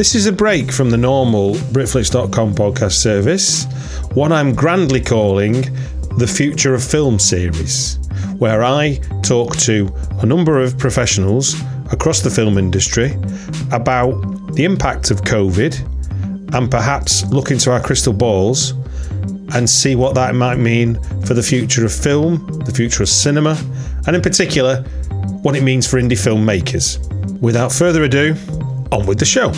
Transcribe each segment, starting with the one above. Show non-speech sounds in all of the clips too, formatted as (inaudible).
This is a break from the normal Britflicks.com podcast service, one I'm grandly calling the Future of Film series, where I talk to a number of professionals across the film industry about the impact of COVID and perhaps look into our crystal balls and see what that might mean for the future of film, the future of cinema, and in particular, what it means for indie filmmakers. Without further ado, on with the show.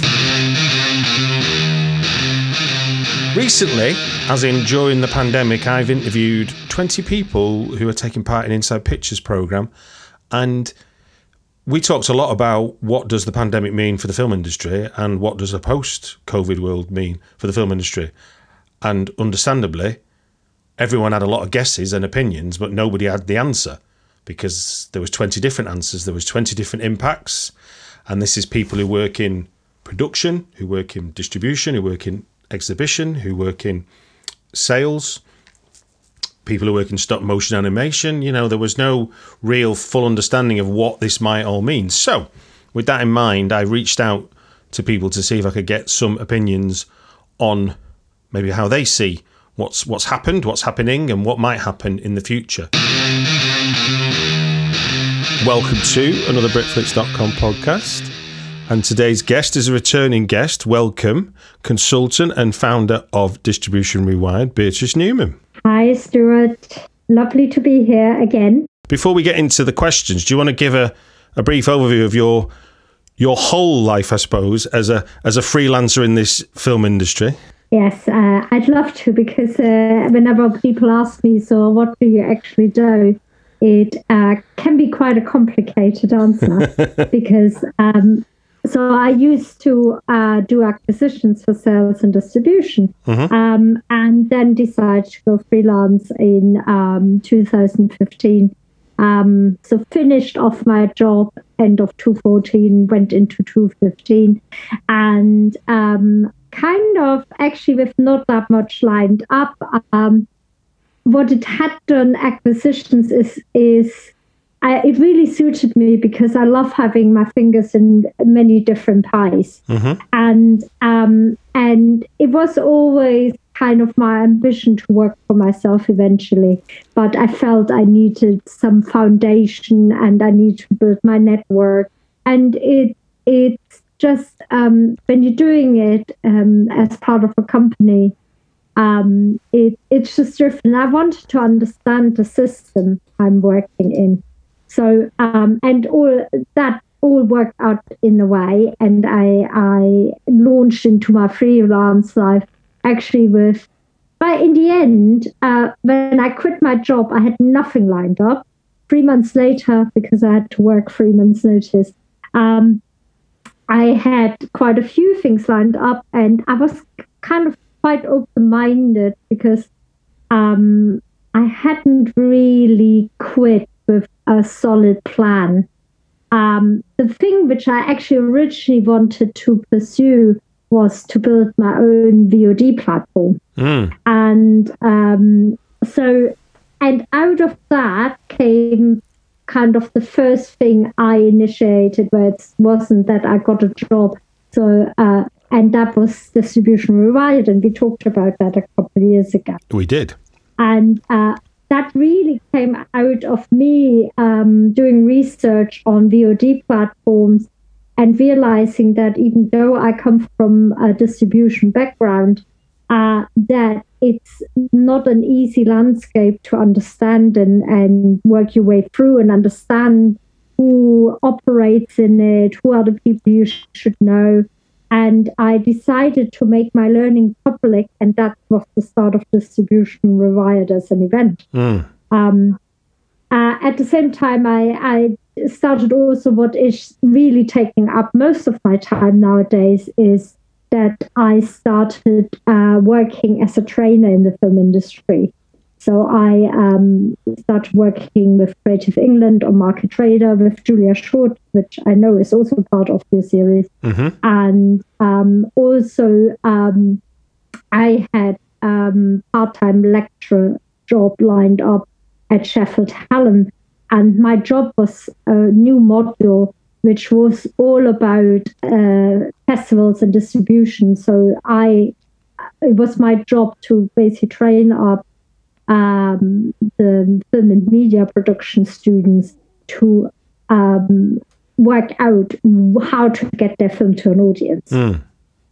Recently, as in during the pandemic, I've interviewed 20 people who are taking part in Inside Pictures program and we talked a lot about what does the pandemic mean for the film industry and what does a post COVID world mean for the film industry. And understandably, everyone had a lot of guesses and opinions, but nobody had the answer because there was 20 different answers, there was 20 different impacts, and this is people who work in production, who work in distribution, who work in exhibition, who work in sales, people who work in stop motion animation. You know, there was no real full understanding of what this might all mean. So, with that in mind, I reached out to people to see if I could get some opinions on maybe how they see what's what's happened, what's happening, and what might happen in the future. Welcome to another Britflicks.com podcast. And today's guest is a returning guest. Welcome, consultant and founder of Distribution Rewired, Beatrice Neumann. Hi, Stuart. Lovely to be here again. Before we get into the questions, do you want to give a, a brief overview of your your whole life, I suppose, as a as a freelancer in this film industry? Yes, uh, I'd love to because uh, whenever people ask me, so what do you actually do? It uh, can be quite a complicated answer (laughs) because um, so I used to uh, do acquisitions for sales and distribution, mm-hmm. um, and then decided to go freelance in um, 2015. Um, so finished off my job end of 2014, went into 2015, and um, kind of actually with not that much lined up. Um, what it had done acquisitions is is I, it really suited me because I love having my fingers in many different pies, mm-hmm. and um, and it was always kind of my ambition to work for myself eventually. But I felt I needed some foundation, and I need to build my network, and it it's just um, when you're doing it um, as part of a company, um, it, it's just different. I wanted to understand the system I'm working in so um, and all that all worked out in a way, and I I launched into my freelance life actually with. But in the end, uh, when I quit my job, I had nothing lined up. Three months later, because I had to work three months' notice, um, I had quite a few things lined up, and I was kind of quite open-minded because um, I hadn't really quit with a solid plan. Um, the thing which I actually originally wanted to pursue was to build my own VOD platform. Mm. And um, so, and out of that came kind of the first thing I initiated, where it wasn't that I got a job. So, uh, and that was distribution rewired, and we talked about that a couple of years ago. We did. And uh, that really came out of me um, doing research on VOD platforms and realizing that even though I come from a distribution background, uh, that it's not an easy landscape to understand and, and work your way through and understand who operates in it, who are the people you sh- should know, and I decided to make my learning public, and that was the start of distribution rewired as an event. Mm. Um, uh, at the same time, I, I started also what is really taking up most of my time nowadays is that I started uh, working as a trainer in the film industry. So I um, started working with Creative England on Market Trader with Julia Short, which I know is also part of your series. Mm-hmm. And um, also, um, I had um, part-time lecture job lined up at Sheffield Hallam, and my job was a new module which was all about uh, festivals and distribution. So I, it was my job to basically train up um, the film and media production students to um, work out how to get their film to an audience. Mm.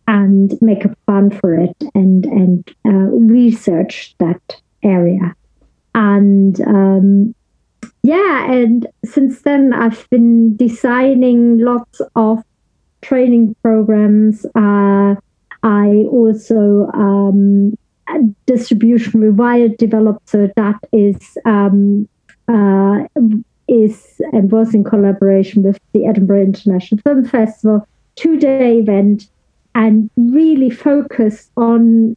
And make a plan for it and and uh, research that area, and um, yeah, and since then I've been designing lots of training programs. Uh, I also um, distribution rewired developed, so that is um, uh, is and was in collaboration with the Edinburgh International Film Festival, two day event, and really focused on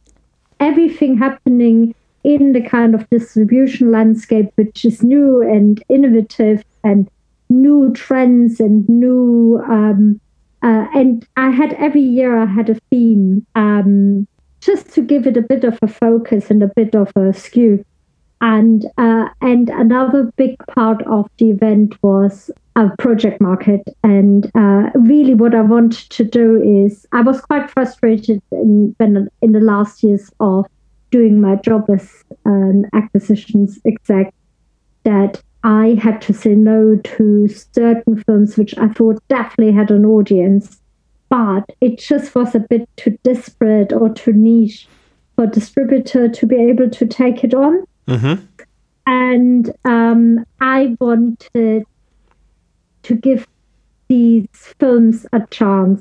everything happening in the kind of distribution landscape, which is new and innovative and new trends and new. Um, uh, and I had every year I had a theme um, just to give it a bit of a focus and a bit of a skew. And uh, and another big part of the event was a project market. And uh, really, what I wanted to do is I was quite frustrated in in the last years of doing my job as an acquisitions exec that I had to say no to certain films which I thought definitely had an audience, but it just was a bit too disparate or too niche for a distributor to be able to take it on. Mm-hmm. And um, I wanted to give these films a chance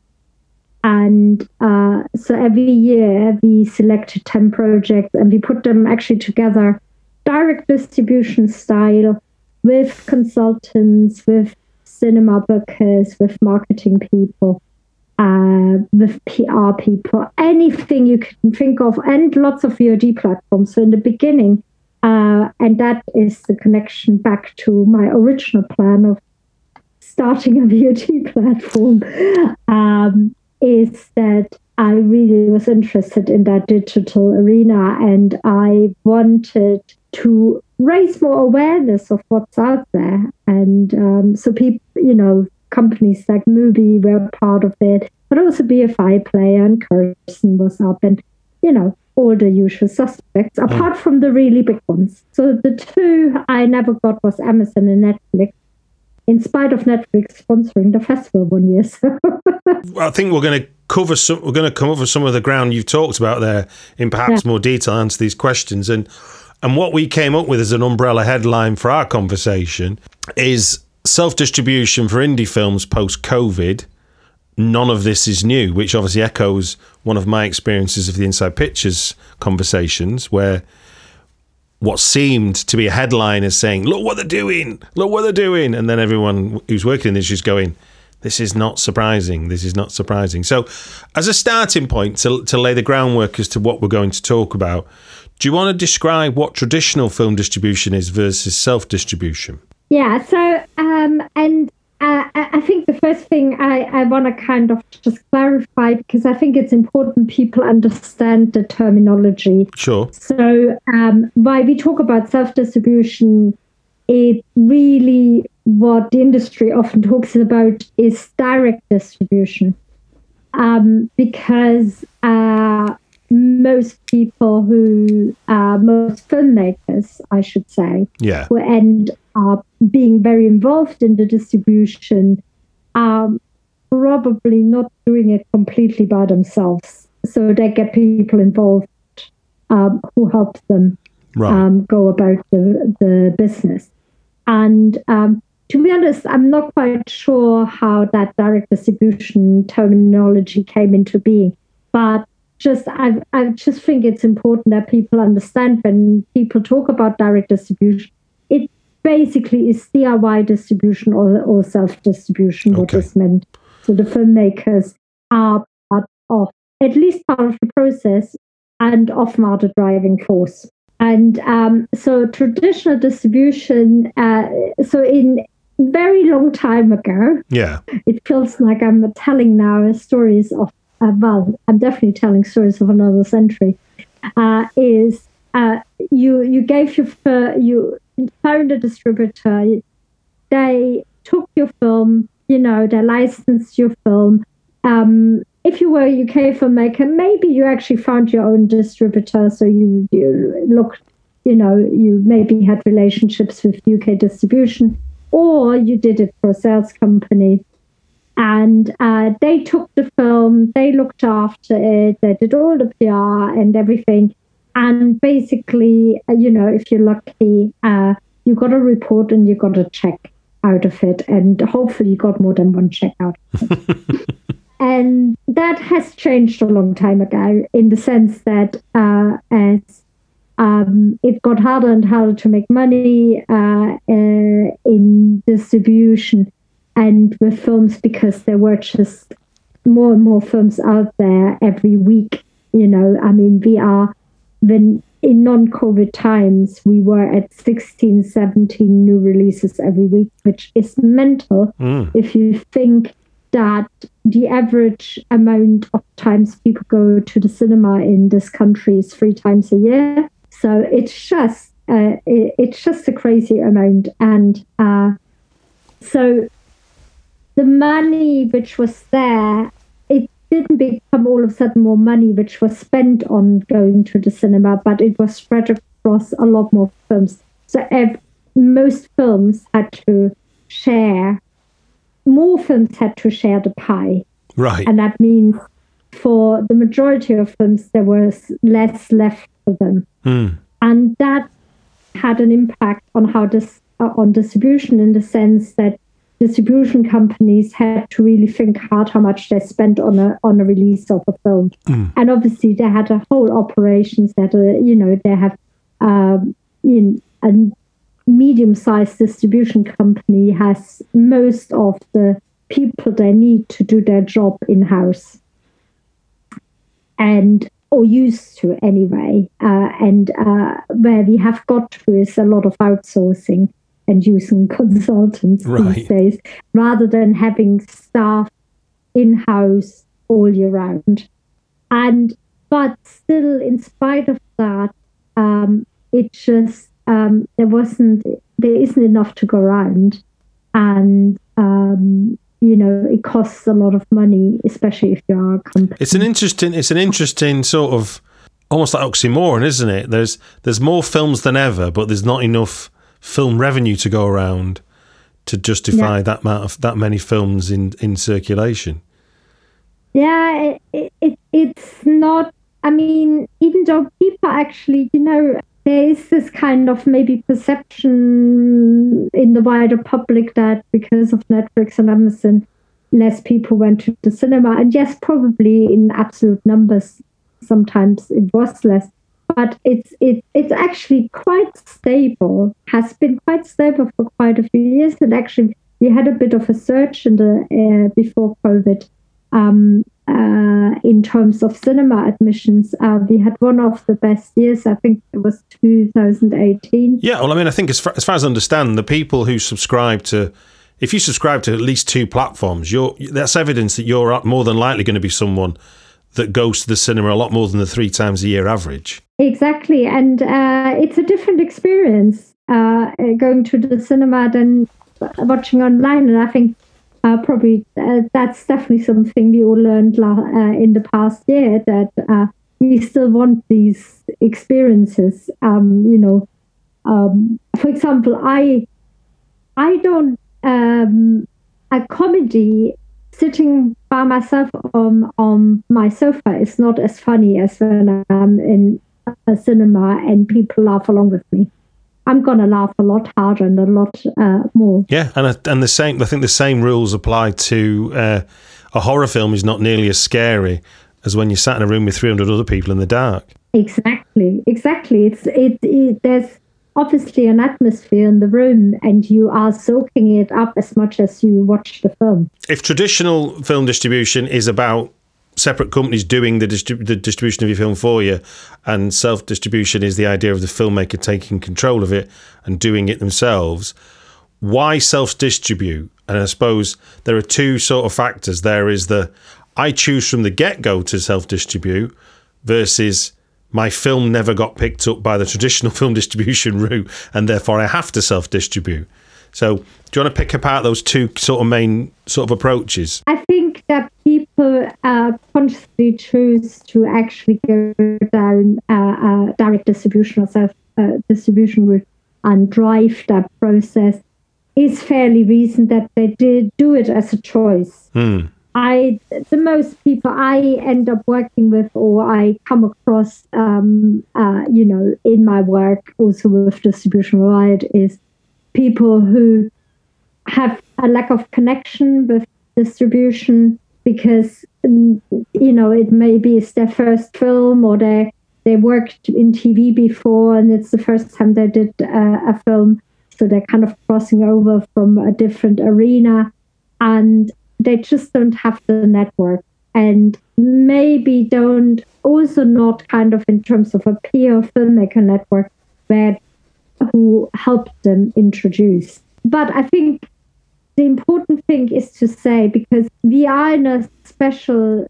and uh, so every year we selected 10 projects and we put them actually together direct distribution style with consultants, with cinema bookers, with marketing people, uh, with PR people, anything you can think of, and lots of VOD platforms. So in the beginning, uh, and that is the connection back to my original plan of starting a (laughs) VOD platform. Um, is that I really was interested in that digital arena and I wanted to raise more awareness of what's out there. And um, so people, you know, companies like Mubi were part of it, but also BFI Player and Curzon was up and, you know, all the usual suspects, mm. apart from the really big ones. So the two I never got was Amazon and Netflix in spite of Netflix sponsoring the festival one year. (laughs) So. I think we're going to cover some. We're going to come over some of the ground you've talked about there in perhaps yeah. more detail. Answer these questions and and what we came up with as an umbrella headline for our conversation is self distribution for indie films post COVID. None of this is new, which obviously echoes one of my experiences of the Inside Pictures conversations, where what seemed to be a headline is saying, "Look what they're doing! Look what they're doing!" and then everyone who's working in this is going, "This is not surprising. This is not surprising." So, as a starting point to to lay the groundwork as to what we're going to talk about, do you want to describe what traditional film distribution is versus self distribution? Yeah. So, um, and uh, I think the first thing I, I want to kind of just clarify because I think it's important people understand the terminology. Sure. So, um, why we talk about self distribution, it really what the industry often talks about is direct distribution. Um, because uh, most people who, uh, most filmmakers, I should say, yeah. who end up being very involved in the distribution, are probably not doing it completely by themselves. So they get people involved um, who help them right. um, go about the, the business. And um, to be honest, I'm not quite sure how that direct distribution terminology came into being. But just I, I just think it's important that people understand when people talk about direct distribution, it basically is DIY distribution or, or self distribution, okay. what is meant. So the filmmakers are part of at least part of the process and often are the driving force. And um, so traditional distribution, uh, so in very long time ago, yeah, it feels like I'm telling now stories of uh, well, I'm definitely telling stories of another century, uh, is uh, you you gave your you found a distributor. They took your film, you know, they licensed your film. Um, if you were a UK filmmaker, maybe you actually found your own distributor, so you, you looked, you know, you maybe had relationships with UK distribution, or you did it for a sales company. And uh, they took the film, they looked after it, they did all the PR and everything. And basically, uh, you know, if you're lucky, uh, you got a report and you got a check out of it. And hopefully, you got more than one check out (laughs) and that has changed a long time ago in the sense that uh, as um, it got harder and harder to make money uh, uh, in distribution and with films because there were just more and more films out there every week. You know, I mean, we are when in non-COVID times we were at 16, 17 new releases every week, which is mental mm. if you think that the average amount of times people go to the cinema in this country is three times a year. So it's just uh, it, it's just a crazy amount, and uh, so the money which was there, it didn't become all of a sudden more money which was spent on going to the cinema, but it was spread across a lot more films. So ev- most films had to share more films had to share the pie. Right. And that means for the majority of films, there was less left for them. Mm. And that had an impact on how this uh, on distribution in the sense that distribution companies had to really think hard how much they spent on a on a release of a film. Mm. And obviously they had a whole operations that uh, you know they have um, in and medium-sized distribution company has most of the people they need to do their job in-house and or used to anyway uh, and uh, where we have got to is a lot of outsourcing and using (laughs) consultants right. these days rather than having staff in-house all year round and but still in spite of that um, it just um, there wasn't there isn't enough to go around, and um, you know it costs a lot of money, especially if you are a company. It's an interesting. It's an interesting sort of almost like oxymoron, isn't it? There's there's more films than ever, but there's not enough film revenue to go around to justify yeah. that amount of that many films in in circulation. Yeah, it, it, it's not. I mean, even though people actually, you know, there is this kind of maybe perception in the wider public that because of Netflix and Amazon, less people went to the cinema. And yes, probably in absolute numbers, sometimes it was less. But it's it, it's actually quite stable. Has been quite stable for quite a few years. And actually, we had a bit of a surge in the uh, before COVID. Um, uh, in terms of cinema admissions. Uh, we had one of the best years. I think it was 2018. Yeah, well, I mean, I think as far, as far as I understand, the people who subscribe to, if you subscribe to at least two platforms, that's evidence that you're more than likely going to be someone that goes to the cinema a lot more than the three times a year average. Exactly, and uh, it's a different experience uh, going to the cinema than watching online, and I think uh, probably uh, that's definitely something we all learned uh, in the past year that uh, we still want these experiences. Um, you know, um, for example, I I don't um, a comedy sitting by myself on on my sofa is not as funny as when I'm in a cinema and people laugh along with me. I'm going to laugh a lot harder and a lot uh, more. Yeah, and and the same. I think the same rules apply to uh, a horror film. Is not nearly as scary as when you're sat in a room with 300 other people in the dark. Exactly, exactly. It's it, it there's obviously an atmosphere in the room and you are soaking it up as much as you watch the film. If traditional film distribution is about separate companies doing the, distrib- the distribution of your film for you, and self distribution is the idea of the filmmaker taking control of it and doing it themselves. Why self distribute? And I suppose there are two sort of factors. There is the I choose from the get go to self distribute versus my film never got picked up by the traditional (laughs) film distribution route and therefore I have to self distribute. So, do you want to pick apart those two sort of main sort of approaches? I think that people uh, consciously choose to actually go down uh, uh, direct distribution or self uh, distribution route and drive that process is fairly recent that they did do it as a choice. Hmm. I the most people I end up working with or I come across, um, uh, you know, in my work also with distribution worldwide is people who have a lack of connection with distribution because mm, you know it maybe it's their first film or they they worked in TV before and it's the first time they did uh, a film, so they're kind of crossing over from a different arena and they just don't have the network and maybe don't also not kind of in terms of a peer filmmaker network where who helped them introduce. But I think the important thing is to say because we are in a special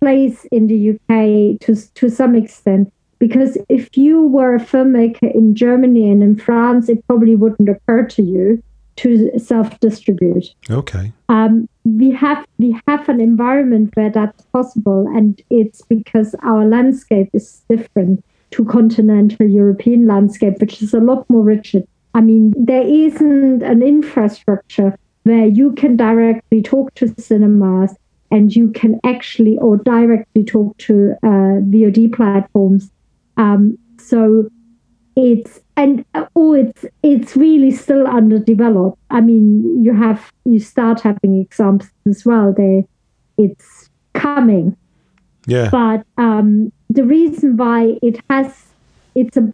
place in the UK to to some extent because if you were a filmmaker in Germany and in France, it probably wouldn't occur to you to self-distribute. Okay. Um, we have we have an environment where that's possible, and it's because our landscape is different to continental European landscape, which is a lot more rigid. I mean, there isn't an infrastructure where you can directly talk to cinemas and you can actually or directly talk to uh, VOD platforms. Um, so it's and oh, it's it's really still underdeveloped. I mean, you have you start having examples as well. They it's coming, Yeah. but um, the reason why it has it's a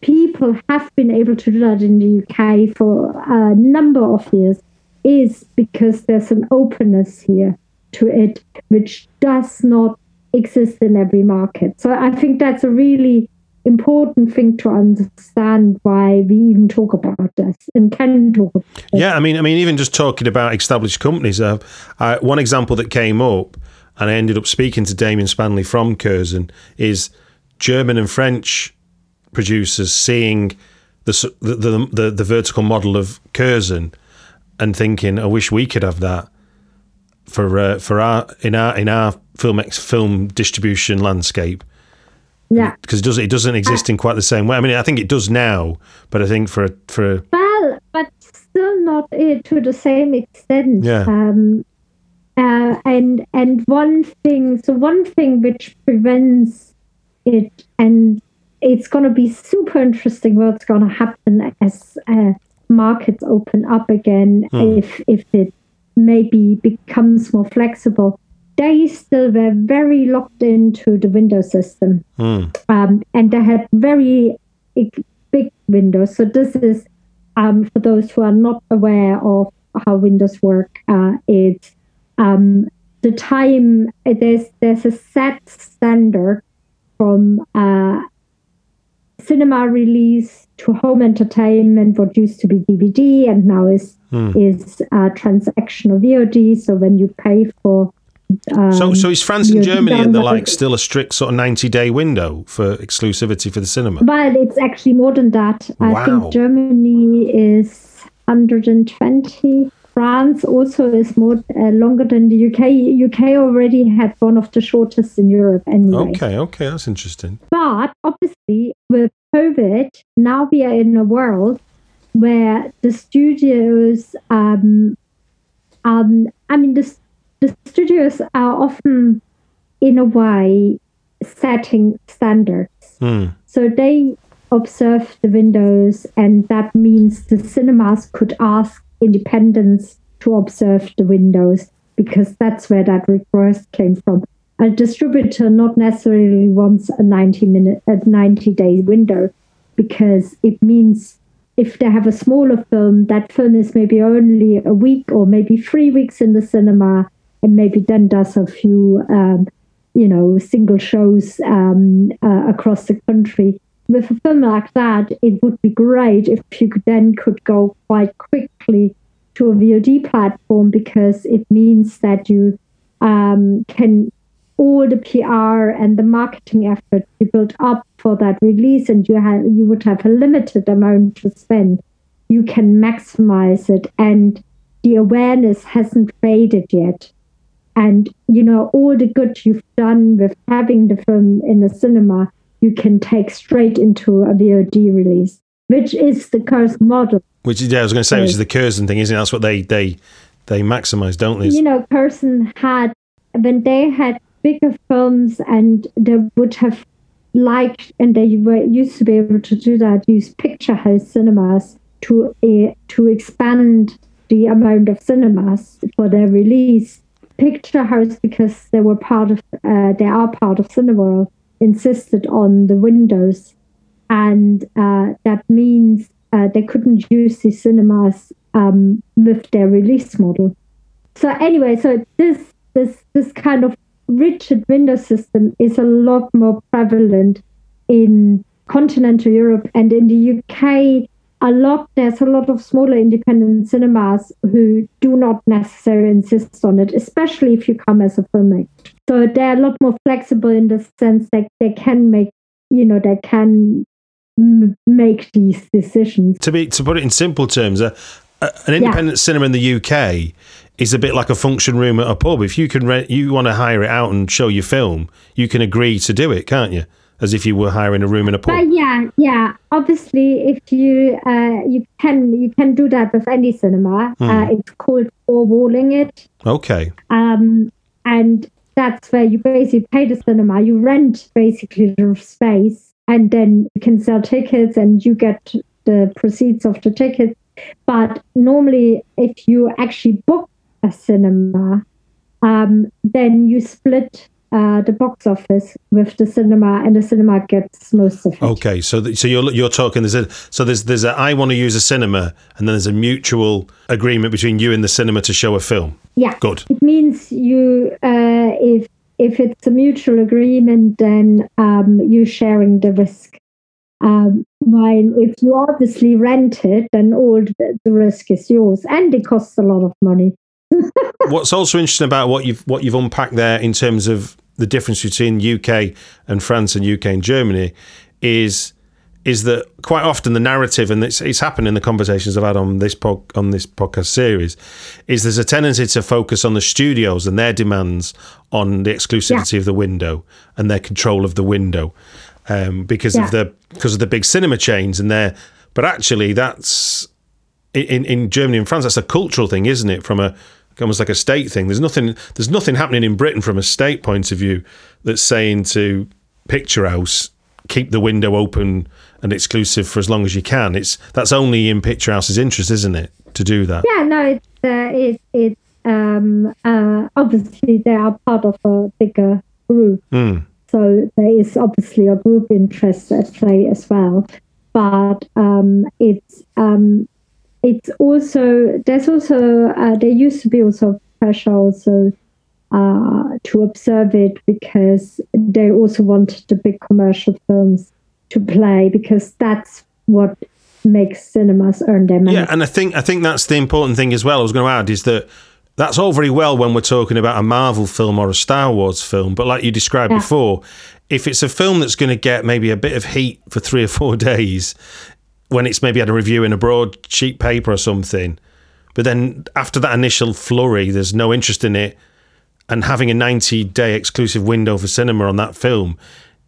people have been able to do that in the UK for a number of years is because there's an openness here to it which does not exist in every market. So I think that's a really important thing to understand why we even talk about this and can talk about this. Yeah, I mean, I mean, even just talking about established companies. Uh, uh, one example that came up, and I ended up speaking to Damien Spandley from Curzon, is German and French producers seeing the the the, the, the vertical model of Curzon and thinking, "I wish we could have that for uh, for our in our in our film film distribution landscape." Yeah. Because it doesn't it doesn't exist in quite the same way. I mean, I think it does now, but I think for a- for Well, but still not uh, to the same extent. Yeah. Um, uh, and and one thing, so one thing which prevents it, and it's going to be super interesting what's going to happen as uh, markets open up again, if if it maybe becomes more flexible. They still were very locked into the Windows system um, and they had very big, windows. So this is um, for those who are not aware of how Windows work. Uh, it's um, the time uh, there's there's a set standard from uh, cinema release to home entertainment, what used to be DVD and now is is uh, transactional VOD. So when you pay for um, So, so is France and Germany and the like still a strict sort of ninety day window for exclusivity for the cinema? Well, it's actually more than that. I Wow. think Germany is 120. France also is more uh, longer than the UK. UK already had one of the shortest in Europe anyway. Okay, okay, that's interesting. But obviously, with COVID, now we are in a world where the studios, um, um, I mean, the, the studios are often, in a way, setting standards. Hmm. So they observe the windows, and that means the cinemas could ask independents to observe the windows because that's where that request came from. A distributor not necessarily wants a 90 minute, a 90 day window because it means if they have a smaller film, that film is maybe only a week or maybe three weeks in the cinema, and maybe then does a few, um, you know, single shows um, uh, across the country. With a film like that, it would be great if you then could go quite quickly to a VOD platform because it means that you um, can all the PR and the marketing effort you built up for that release, and you have you would have a limited amount to spend. you can maximize it and the awareness hasn't faded yet. And, you know, all the good you've done with having the film in the cinema, you can take straight into a VOD release, which is the Curzon model. Which yeah, I was going to say, which is the Curzon thing, isn't it? That's what they they they maximize, don't they? You know, Curzon had when they had bigger films and they would have liked, and they were used to be able to do that, use picture house cinemas to uh, to expand the amount of cinemas for their release. Picture House, because they were part of, uh, they are part of Cineworld, insisted on the windows, and uh, that means uh, they couldn't use the cinemas um, with their release model. So anyway, so this this this kind of rigid window system is a lot more prevalent in continental Europe and in the UK a lot there's a lot of smaller independent cinemas who do not necessarily insist on it especially if you come as a filmmaker. So they're a lot more flexible in the sense that they can make you know they can m- make these decisions. To be to put it in simple terms uh, uh, an independent yeah. cinema in the UK is a bit like a function room at a pub. If you can rent you want to hire it out and show your film you can agree to do it can't you as if you were hiring a room in a pub. But yeah, yeah. Obviously, if you uh, you can you can do that with any cinema. Hmm. Uh, it's called four walling it. Okay. Um, and that's where you basically pay the cinema. You rent basically the space, and then you can sell tickets, and you get the proceeds of the tickets. But normally, if you actually book a cinema, um, then you split uh, the box office with the cinema, and the cinema gets most of it. Okay, so th- so you're you're talking there's a so there's there's a I want to use a cinema, and then there's a mutual agreement between you and the cinema to show a film. Yeah, good. It means you uh, if if it's a mutual agreement, then um, you're sharing the risk. Um, while if you obviously rent it, then all the, the risk is yours, and it costs a lot of money. What's also interesting about what you've what you've unpacked there in terms of the difference between UK and France and UK and Germany is is that quite often the narrative, and it's, it's happened in the conversations I've had on this pod, on this podcast series, is there's a tendency to focus on the studios and their demands on the exclusivity yeah. of the window and their control of the window, um, because yeah. of the because of the big cinema chains and their. But actually, that's in in Germany and France. That's a cultural thing, isn't it? From a almost like a state thing. There's nothing there's nothing happening in Britain from a state point of view that's saying to Picture House keep the window open and exclusive for as long as you can. It's that's only in Picture House's interest, isn't it, to do that? Yeah, no, it's uh, it's it's um, uh, obviously they are part of a bigger group, mm. so there is obviously a group interest at play as well. But um, it's um, it's also there's also uh, there used to be also pressure also uh, to observe it because they also wanted the big commercial films to play because that's what makes cinemas earn their money. Yeah, and I think I think that's the important thing as well. I was going to add is that that's all very well when we're talking about a Marvel film or a Star Wars film, but like you described yeah. before, if it's a film that's going to get maybe a bit of heat for three or four (laughs) days, when it's maybe had a review in a broadsheet paper or something. But then after that initial flurry, there's no interest in it. And having a 90 day exclusive window for cinema on that film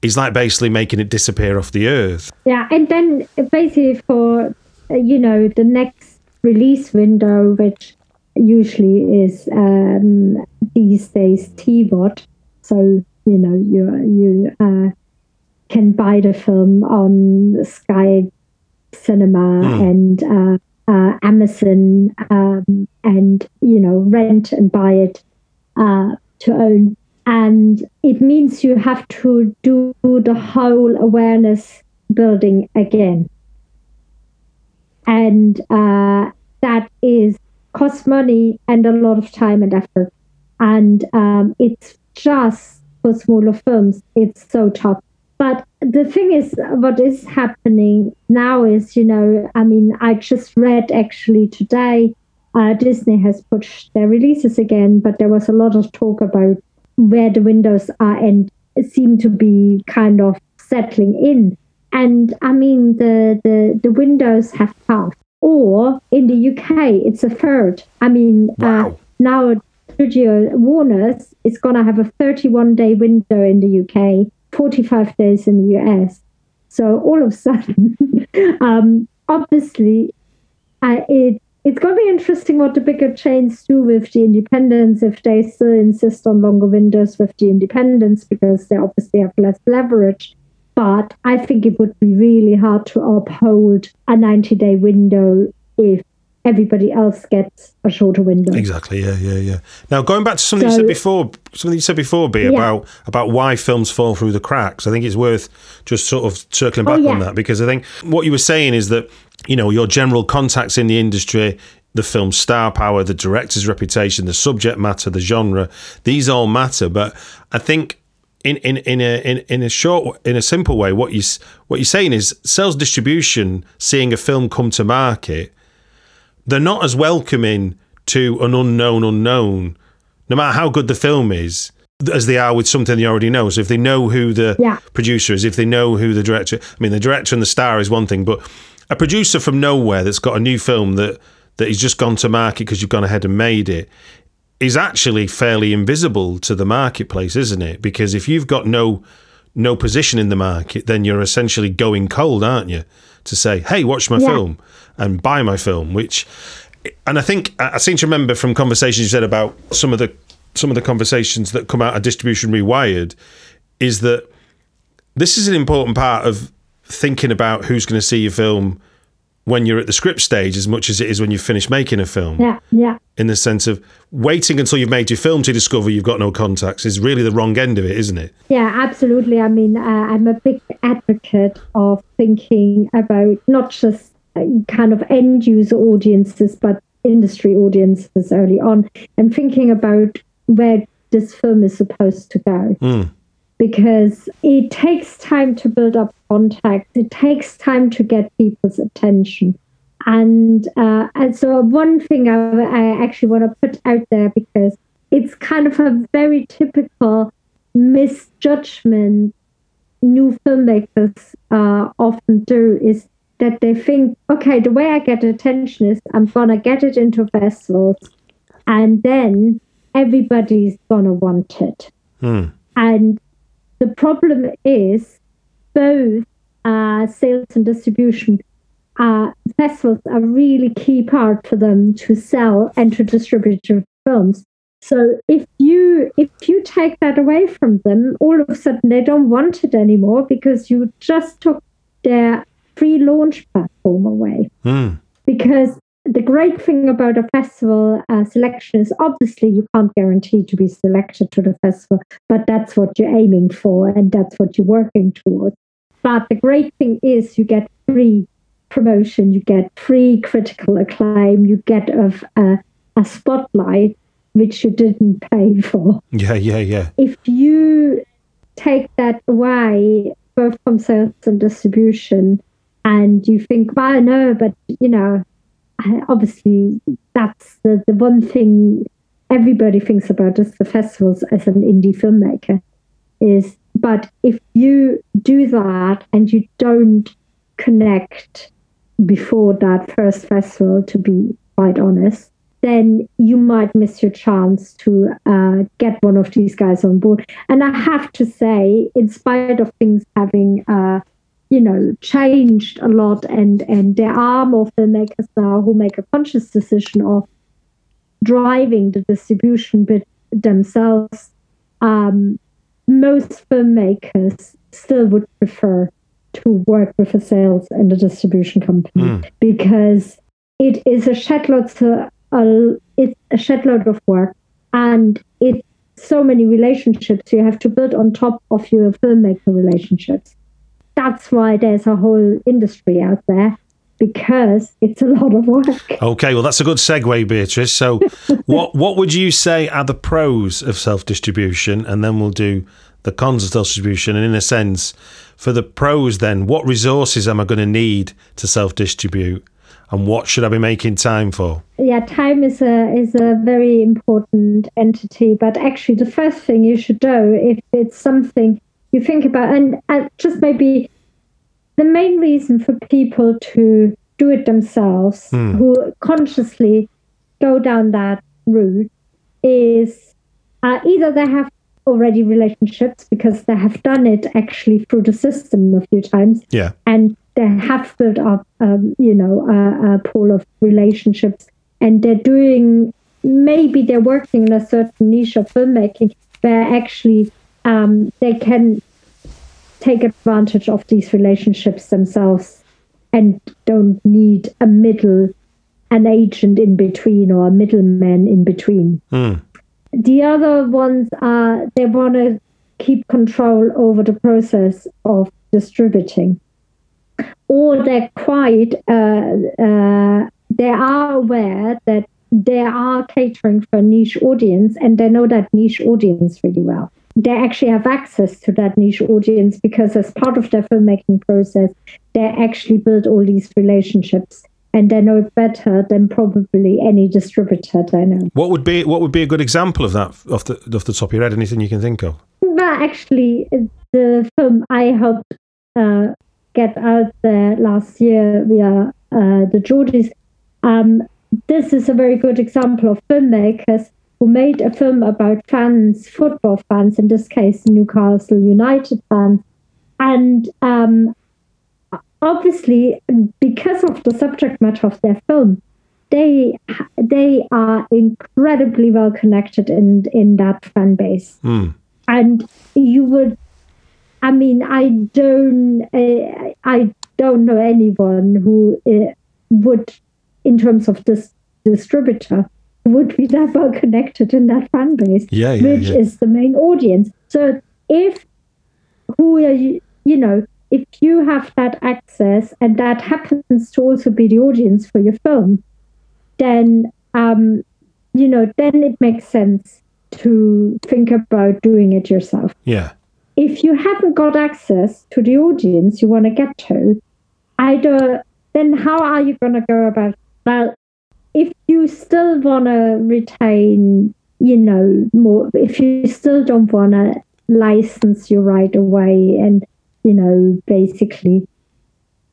is like basically making it disappear off the earth. Yeah. And then basically for, uh, you know, the next release window, which usually is um, these days TVOD. So, you know, you, you uh, can buy the film on Sky cinema mm. and uh, uh, Amazon um, and you know rent and buy it uh, to own. And it means you have to do the whole awareness building again. And uh, that is costs money and a lot of time and effort. And um, it's just for smaller films, it's so tough. But the thing is, what is happening now is, you know, I mean, I just read actually today uh, Disney has pushed their releases again, but there was a lot of talk about where the windows are and seem to be kind of settling in. And I mean, the the, the windows have passed. or in the UK, it's a third. I mean, uh, Wow. uh, now Studio Warner's is going to have a 31 day window in the UK, 45 days in the US. So all of a sudden, (laughs) um, obviously, uh, it it's going to be interesting what the bigger chains do with the independents if they still insist on longer windows with the independents because they obviously have less leverage. But I think it would be really hard to uphold a 90 day window if everybody else gets a shorter window. Exactly. Yeah, yeah, yeah. Now going back to something you said before, something you said before, B, Yeah. about about why films fall through the cracks. I think it's worth just sort of circling back Oh, on that because I think what you were saying is that you know your general contacts in the industry. The film's star power, the director's reputation, the subject matter, the genre, these all matter. But I think in in in a in, in a short in a simple way, what you what you're saying is sales distribution, seeing a film come to market, they're not as welcoming to an unknown unknown, no matter how good the film is, as they are with something they already know. So if they know who the Yeah. producer is, if they know who the director, I mean, the director and the star is one thing, but a producer from nowhere that's got a new film that that he's just gone to market because you've gone ahead and made it is actually fairly invisible to the marketplace, isn't it? Because if you've got no no position in the market, then you're essentially going cold, aren't you? To say, "Hey, watch my Yeah. film and buy my film," which, and I think I seem to remember from conversations you said about some of the some of the conversations that come out of distribution rewired, is that this is an important part of thinking about who's going to see your film when you're at the script stage as much as it is when you've finished making a film Yeah, yeah. in the sense of waiting until you've made your film to discover you've got no contacts is really the wrong end of it, isn't it? Yeah, absolutely. I mean, uh, I'm a big advocate of thinking about not just kind of end user audiences, but industry audiences early on, and thinking about where this film is supposed to go. Because it takes time to build up contacts, it takes time to get people's attention. And, uh, and so, one thing I, I actually want to put out there because it's kind of a very typical misjudgment new filmmakers uh, often do is that they think, okay, the way I get attention is I'm gonna get it into festivals, and then everybody's gonna want it. And the problem is both uh, sales and distribution. Uh, festivals are really key part for them to sell and to distribute your films. So if you if you take that away from them, all of a sudden they don't want it anymore because you just took their free launch platform away. Because the great thing about a festival uh, selection is obviously you can't guarantee to be selected to the festival, but that's what you're aiming for and that's what you're working towards. But the great thing is you get free promotion, you get free critical acclaim, you get a, a, a spotlight which you didn't pay for Yeah, yeah, yeah. if you take that away, both from sales and distribution, and you think, well, no, but you know, obviously that's the, the one thing everybody thinks about is the festivals as an indie filmmaker is but if you do that and you don't connect before that first festival to be quite honest then you might miss your chance to uh, get one of these guys on board. And I have to say, in spite of things having, uh, you know, changed a lot, and and there are more filmmakers now who make a conscious decision of driving the distribution bit themselves. Um, most filmmakers still would prefer to work with a sales and a distribution company because it is a shitload to, a it's a shitload of work and it's so many relationships you have to build on top of your filmmaker relationships that's why there's a whole industry out there because it's a lot of work Okay, well, that's a good segue, Beatrice. So, (laughs) what what would you say are the pros of self distribution, and then we'll do the cons of self distribution. And in a sense, for the pros, then what resources am I going to need to self distribute, and what should I be making time for? yeah time is a is a very important entity but actually the first thing you should do if it's something you think about and, and just maybe the main reason for people to do it themselves, who consciously go down that route, is uh, either they have already relationships because they have done it actually through the system a few times Yeah. and they have built up, um, you know, a, a pool of relationships, and they're doing. Maybe they're working in a certain niche of filmmaking where actually um, they can take advantage of these relationships themselves and don't need a middle, an agent in between or a middleman in between. The other ones are they want to keep control over the process of distributing. Or they're quite uh, uh, they are aware that they are catering for a niche audience and they know that niche audience really well they actually have access to that niche audience because as part of their filmmaking process they actually build all these relationships and they know it better than probably any distributor they know What would be what would be a good example of that off the off the top of your head? Anything you can think of? Well, actually, the film I helped uh, get out there last year via uh, the Geordies, um, this is a very good example of filmmakers who made a film about fans, football fans, in this case, Newcastle United fans. And um, obviously, because of the subject matter of their film, they they are incredibly well connected in in that fan base and you would i mean i don't uh, i don't know anyone who uh, would in terms of this distributor would be that well connected in that fan base Yeah, yeah, which yeah. is the main audience so if who are you you know if you have that access and that happens to also be the audience for your film then um you know then it makes sense to think about doing it yourself Yeah. if you haven't got access to the audience you want to get to either then how are you going to go about well if you still want to retain you know more if you still don't want to license your right away and you know basically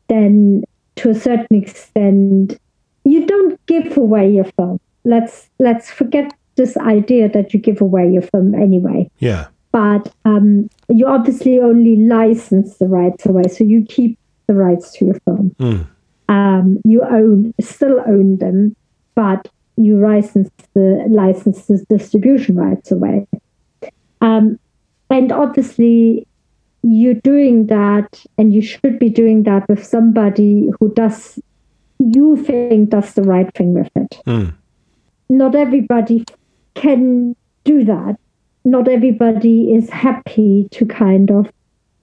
then to a certain extent you don't give away your film let's let's forget this idea that you give away your film anyway Yeah. but um, you obviously only license the rights away, so you keep the rights to your film. Um, you own, still own them, but you license the license the distribution rights away. Um, and obviously, you're doing that, and you should be doing that with somebody who does you think does the right thing with it. Not everybody can do that not everybody is happy to kind of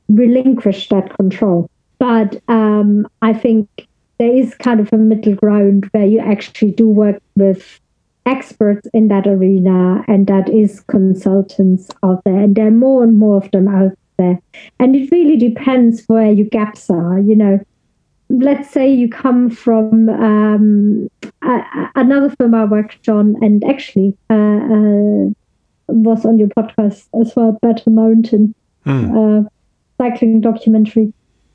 relinquish that control. But um, I think there is kind of a middle ground where you actually do work with experts in that arena, and that is consultants out there, and there are more and more of them out there. And it really depends where your gaps are. You know, let's say you come from um, a, another film I worked on, and actually. Uh, uh, was on your podcast as well, Battle Mountain, uh, cycling documentary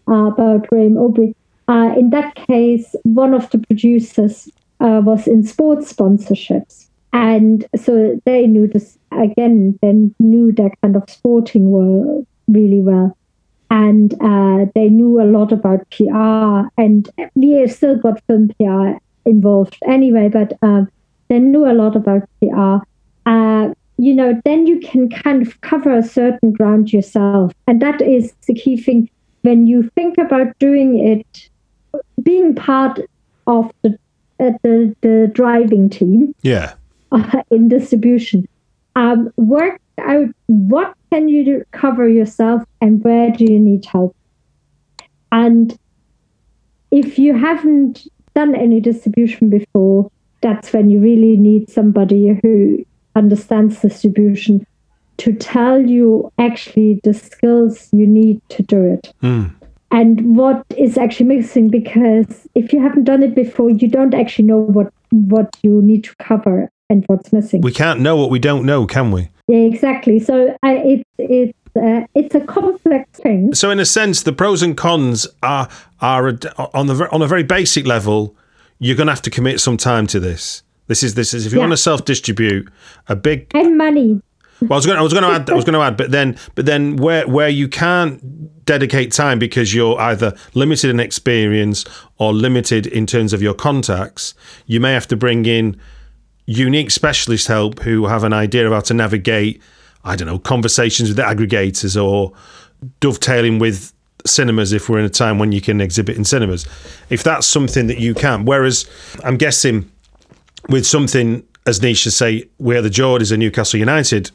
uh, about Graeme Obree. Uh, in that case, one of the producers uh, was in sports sponsorships. And so they knew this, again, they knew their kind of sporting world really well. And uh, they knew a lot about PR. And we still got film PR involved anyway, but uh, they knew a lot about PR. Uh, you know, then you can kind of cover a certain ground yourself. And that is the key thing when you think about doing it, being part of the, uh, the, the driving team Yeah. (laughs) uh, in distribution. Um, work out what can you do, cover yourself and where do you need help. And if you haven't done any distribution before, that's when you really need somebody who understands distribution to tell you actually the skills you need to do it and what is actually missing because if you haven't done it before you don't actually know what what you need to cover and what's missing We can't know what we don't know, can we? yeah, exactly so I, it it uh, it's a complex thing. So, in a sense, the pros and cons are are on the on a very basic level. You're going to have to commit some time to this. This is this is if you yeah. want to self distribute a big and money. Well, I was going. I was going to add. I was going to add, but then, but then, where where you can't dedicate time because you're either limited in experience or limited in terms of your contacts, you may have to bring in unique specialist help who have an idea of how to navigate. I don't know conversations with the aggregators or dovetailing with cinemas if we're in a time when you can exhibit in cinemas. If that's something that you can, whereas I'm guessing with something as niche as say We Are The Geordies are Newcastle United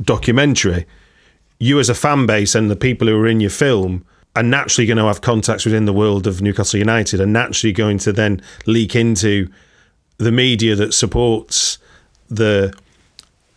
documentary, you as a fan base and the people who are in your film are naturally going to have contacts within the world of Newcastle United and naturally going to then leak into the media that supports the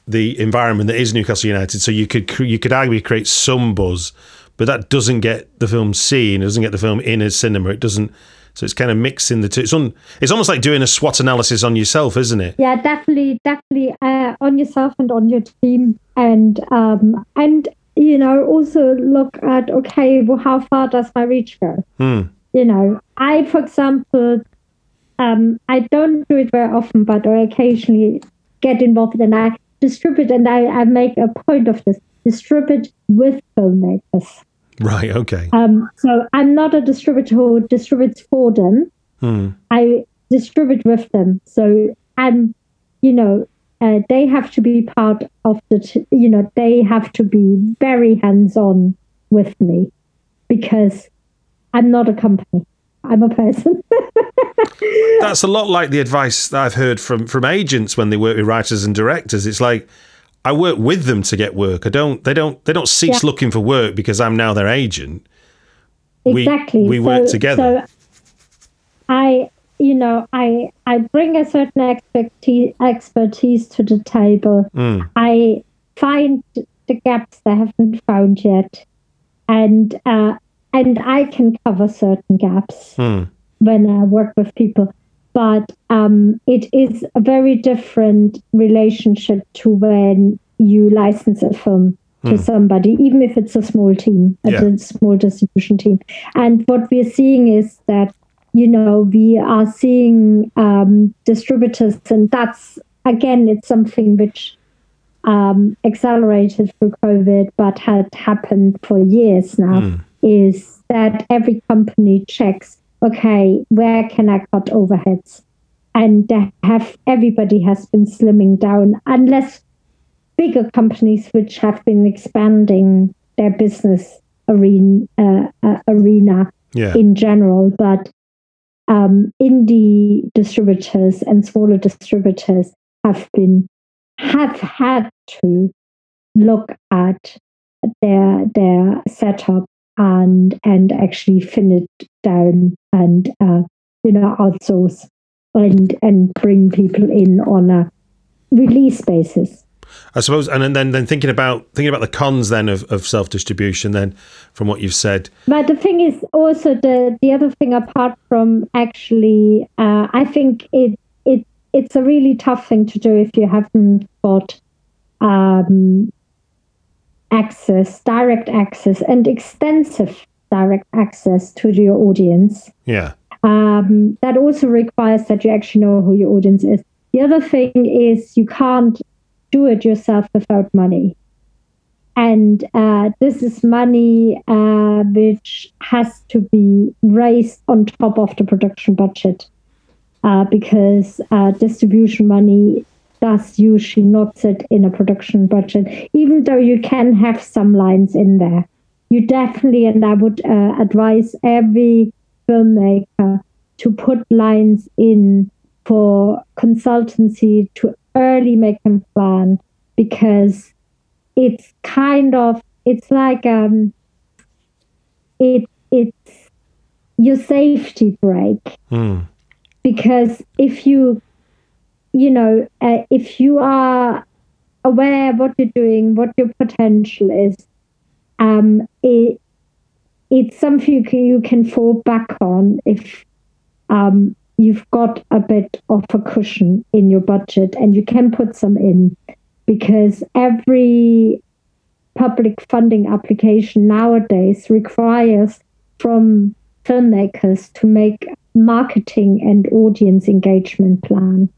the environment that is Newcastle United. So you could you could arguably create some buzz, but that doesn't get the film seen. It doesn't get the film in a cinema. It doesn't. So it's kind of mixing the two. It's, un, it's almost like doing a SWOT analysis on yourself, isn't it? Yeah, definitely, definitely uh, on yourself and on your team and um, and you know also look at okay, well, how far does my reach go? Hmm. You know, I, for example, um, I don't do it very often, but I occasionally get involved and I distribute and I, I make a point of this distribute with filmmakers. Right. Okay. Um, so I'm not a distributor who distributes for them. Hmm. I distribute with them. So I'm, you know, uh, they have to be part of the, t- you know, they have to be very hands on with me because I'm not a company. I'm a person. (laughs) That's a lot like the advice that I've heard from from agents when they work with writers and directors. It's like I work with them to get work. I don't. They don't. They don't cease yeah. looking for work because I'm now their agent. Exactly. We, we so, work together. So I you know, I I bring a certain expertise expertise to the table. Mm. I find the gaps they haven't found yet, and uh, and I can cover certain gaps mm. when I work with people. But um, it is a very different relationship to when you license a film to mm. somebody, even if it's a small team, yeah. a small distribution team. And what we're seeing is that you know, we are seeing um, distributors, and that's again, it's something which um, accelerated through COVID, but had happened for years now. Mm. Is that every company checks, okay, where can I cut overheads? And have everybody has been slimming down, unless bigger companies which have been expanding their business arena, uh, uh, arena yeah. in general. But um, indie distributors and smaller distributors have been have had to look at their their setup and and actually fin it down and uh, you know outsource and and bring people in on a release basis. I suppose, and then then thinking about thinking about the cons then of, of self distribution. Then, from what you've said, but the thing is also the the other thing apart from actually, uh, I think it it it's a really tough thing to do if you haven't got um, access, direct access, and extensive direct access to your audience. Yeah. Um, that also requires that you actually know who your audience is. The other thing is you can't do it yourself without money. And uh, this is money uh, which has to be raised on top of the production budget uh, because uh, distribution money does usually not sit in a production budget, even though you can have some lines in there. You definitely, and I would uh, advise every filmmaker to put lines in for consultancy to early make a plan because it's kind of it's like um it it's your safety brake mm. because if you you know uh, if you are aware of what you're doing what your potential is um it it's something you can, you can fall back on if um you've got a bit of a cushion in your budget and you can put some in because every public funding application nowadays requires from filmmakers to make marketing and audience engagement plan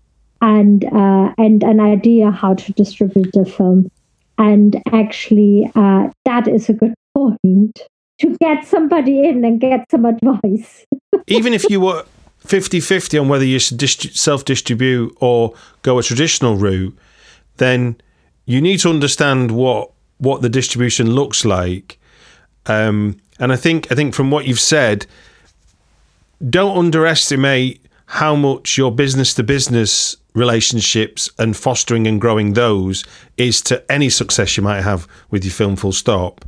and uh, and an idea how to distribute the film. And actually, uh, that is a good point to get somebody in and get some advice. (laughs) Even if you were 50 50 on whether you should self distribute or go a traditional route, then you need to understand what what the distribution looks like. Um, and I think I think from what you've said, don't underestimate how much your business to business relationships and fostering and growing those is to any success you might have with your film full stop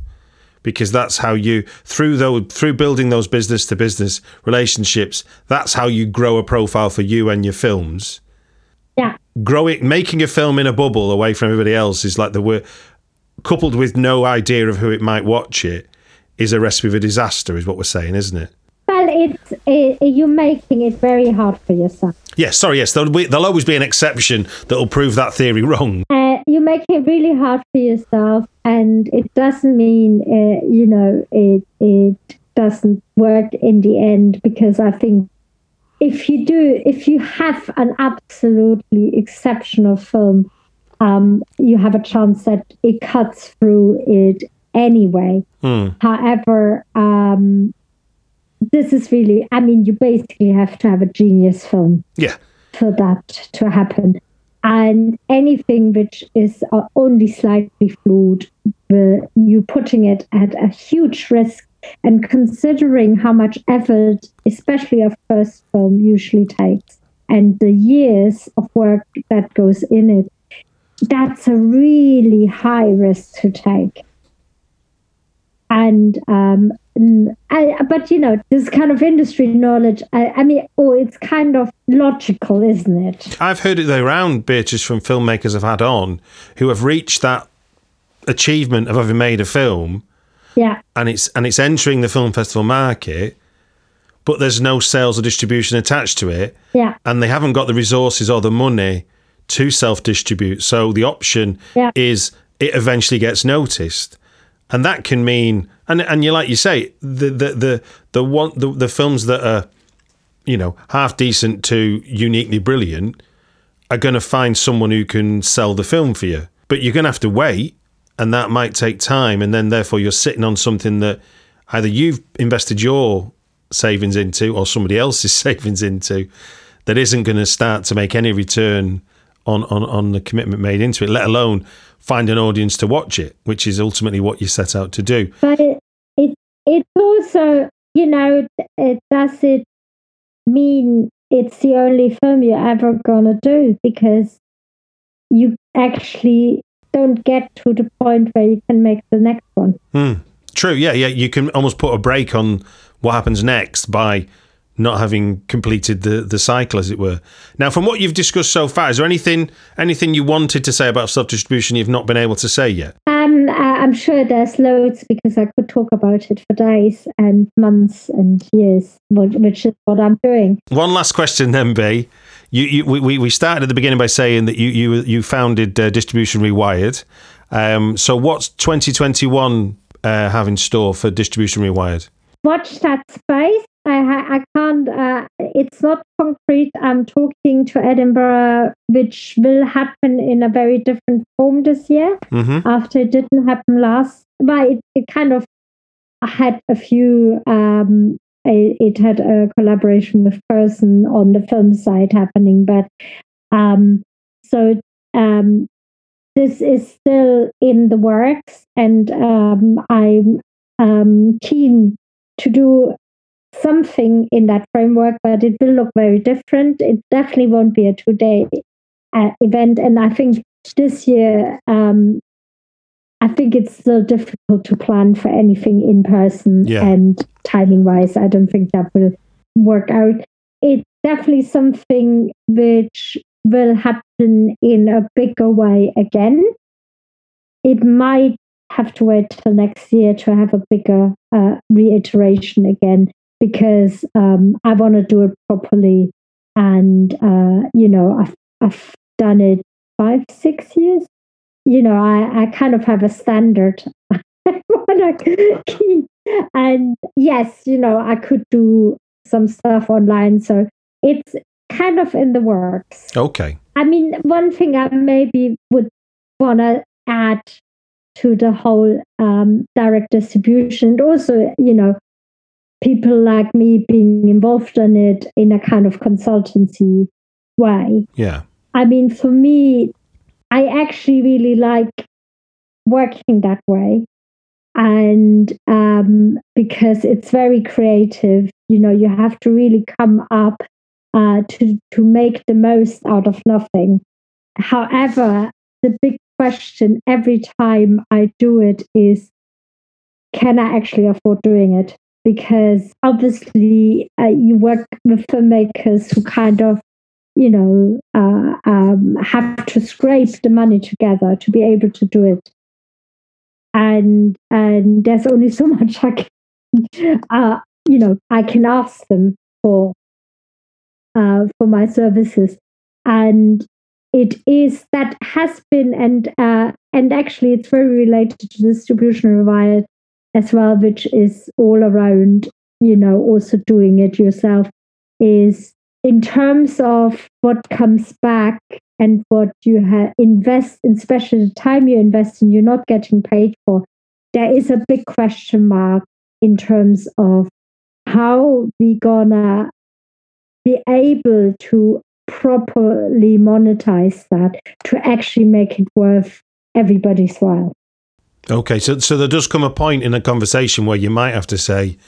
because that's how you through those through building those business to business relationships that's how you grow a profile for you and your films. Yeah. Growing making a film in a bubble away from everybody else is like the word coupled with no idea of who it might watch it is a recipe for disaster is what we're saying isn't it? Well it's it, you're making it very hard for yourself. Yes sorry yes there'll, be, there'll always be an exception that'll prove that theory wrong. Uh, you make it really hard for yourself and it doesn't mean uh, you know it it doesn't work in the end because i think if you do if you have an absolutely exceptional film um, you have a chance that it cuts through it anyway. Hmm. however um, this is really i mean you basically have to have a genius film yeah. for that to happen and anything which is uh, only slightly flawed, you putting it at a huge risk. And considering how much effort, especially a first film, usually takes, and the years of work that goes in it, that's a really high risk to take. And um, I, but you know, this kind of industry knowledge, I, I, mean, oh, it's kind of logical, isn't it? I've heard it around, Beatrice, from filmmakers I've had on who have reached that achievement of having made a film. Yeah. And it's and it's entering the film festival market, but there's no sales or distribution attached to it. Yeah. And they haven't got the resources or the money to self distribute. So the option yeah. is it eventually gets noticed and that can mean and and you like you say the the the the one the, the films that are you know half decent to uniquely brilliant are going to find someone who can sell the film for you. But you're going to have to wait and that might take time and then therefore you're sitting on something that either you've invested your savings into or somebody else's (laughs) savings into that isn't going to start to make any return on, on, on the commitment made into it, let alone find an audience to watch it, which is ultimately what you set out to do. But it, it it's also, you know, it, does it mean it's the only film you're ever gonna do because you actually don't get to the point where you can make the next one. Mm, true. Yeah, yeah. You can almost put a brake on what happens next by not having completed the the cycle, as it were. Now, from what you've discussed so far, is there anything anything you wanted to say about self distribution you've not been able to say yet? Um, I'm sure there's loads because I could talk about it for days and months and years, which is what I'm doing. One last question, then, B. You, you, we, we started at the beginning by saying that you you you founded uh, Distribution Rewired. Um, so, what's 2021 uh, have in store for Distribution Rewired? Watch that space I, I can't, uh, it's not concrete. I'm talking to Edinburgh, which will happen in a very different form this year mm-hmm. after it didn't happen last. But it, it kind of had a few, um, it, it, had a collaboration with Person on the film side happening. But um, so um, this is still in the works, and um, I'm um, keen to do something in that framework, but it will look very different. It definitely won't be a two day uh, event. And I think this year, um, I think it's still difficult to plan for anything in person yeah. and timing wise. I don't think that will work out. It's definitely something which will happen in a bigger way again. It might have to wait till next year to have a bigger uh, reiteration again because um, I want to do it properly. And, uh, you know, I've, I've done it five, six years you know, I, I kind of have a standard. (laughs) and yes, you know, I could do some stuff online. So it's kind of in the works. Okay. I mean, one thing I maybe would want to add to the whole um, direct distribution, and also, you know, people like me being involved in it in a kind of consultancy way. Yeah. I mean, for me, I actually really like working that way. And um, because it's very creative, you know, you have to really come up uh, to to make the most out of nothing. However, the big question every time I do it is, can I actually afford doing it? Because obviously, uh, you work with filmmakers who kind of, you know, uh, um, have to scrape the money together to be able to do it. And and there's only so (laughs) much I can, uh, you know, I can ask them for uh, for my services, and it is that has been and uh, and actually it's very related to Distribution Rewired as well, which is all around. You know, also doing it yourself is in terms of what comes back and what you ha- invest, in, especially the time you invest in, you're not getting paid for. There is a big question mark in terms of how we gonna be able to properly monetize that to actually make it worth everybody's while. Okay, so so there does come a point in a conversation where you might have to say,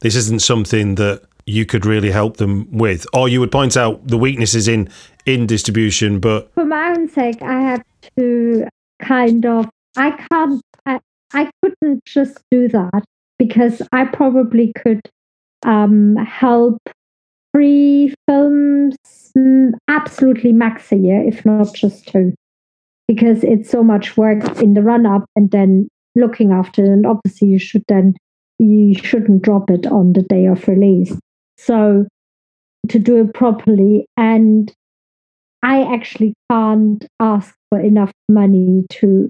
this isn't something that you could really help them with, or you would point out the weaknesses in in distribution. But for my own sake, I have to kind of I can't I, I couldn't just do that because I probably could um, help three films, mm, absolutely max a year, if not just two, because it's so much work in the run up and then looking after it. And obviously, you should then you shouldn't drop it on the day of release. So to do it properly, and I actually can't ask for enough money to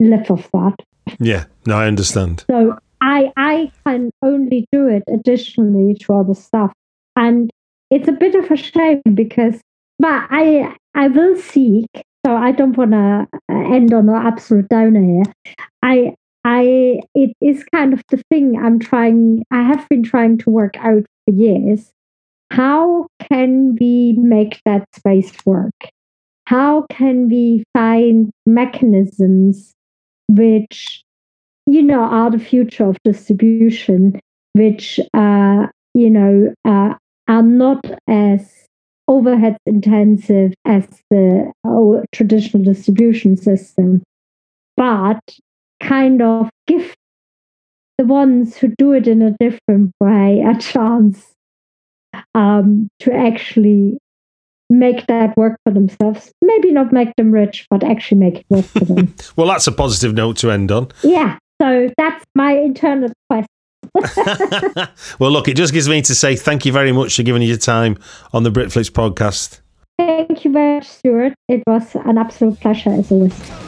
live off that. Yeah, no, I understand. So I I can only do it additionally to other stuff. And it's a bit of a shame because, but I I will seek. So I don't want to end on an absolute downer here. I I it is kind of the thing I'm trying. I have been trying to work out for years. How can we make that space work? How can we find mechanisms which, you know, are the future of distribution, which, uh, you know, uh, are not as overhead intensive as the traditional distribution system, but kind of give the ones who do it in a different way a chance um, to actually make that work for themselves. Maybe not make them rich, but actually make it work for them. (laughs) well, that's a positive note to end on. Yeah. So that's my internal quest. (laughs) well, look, it just gives me to say thank you very much for giving your time on the Britflicks podcast. Thank you very much, Stuart. It was an absolute pleasure as always.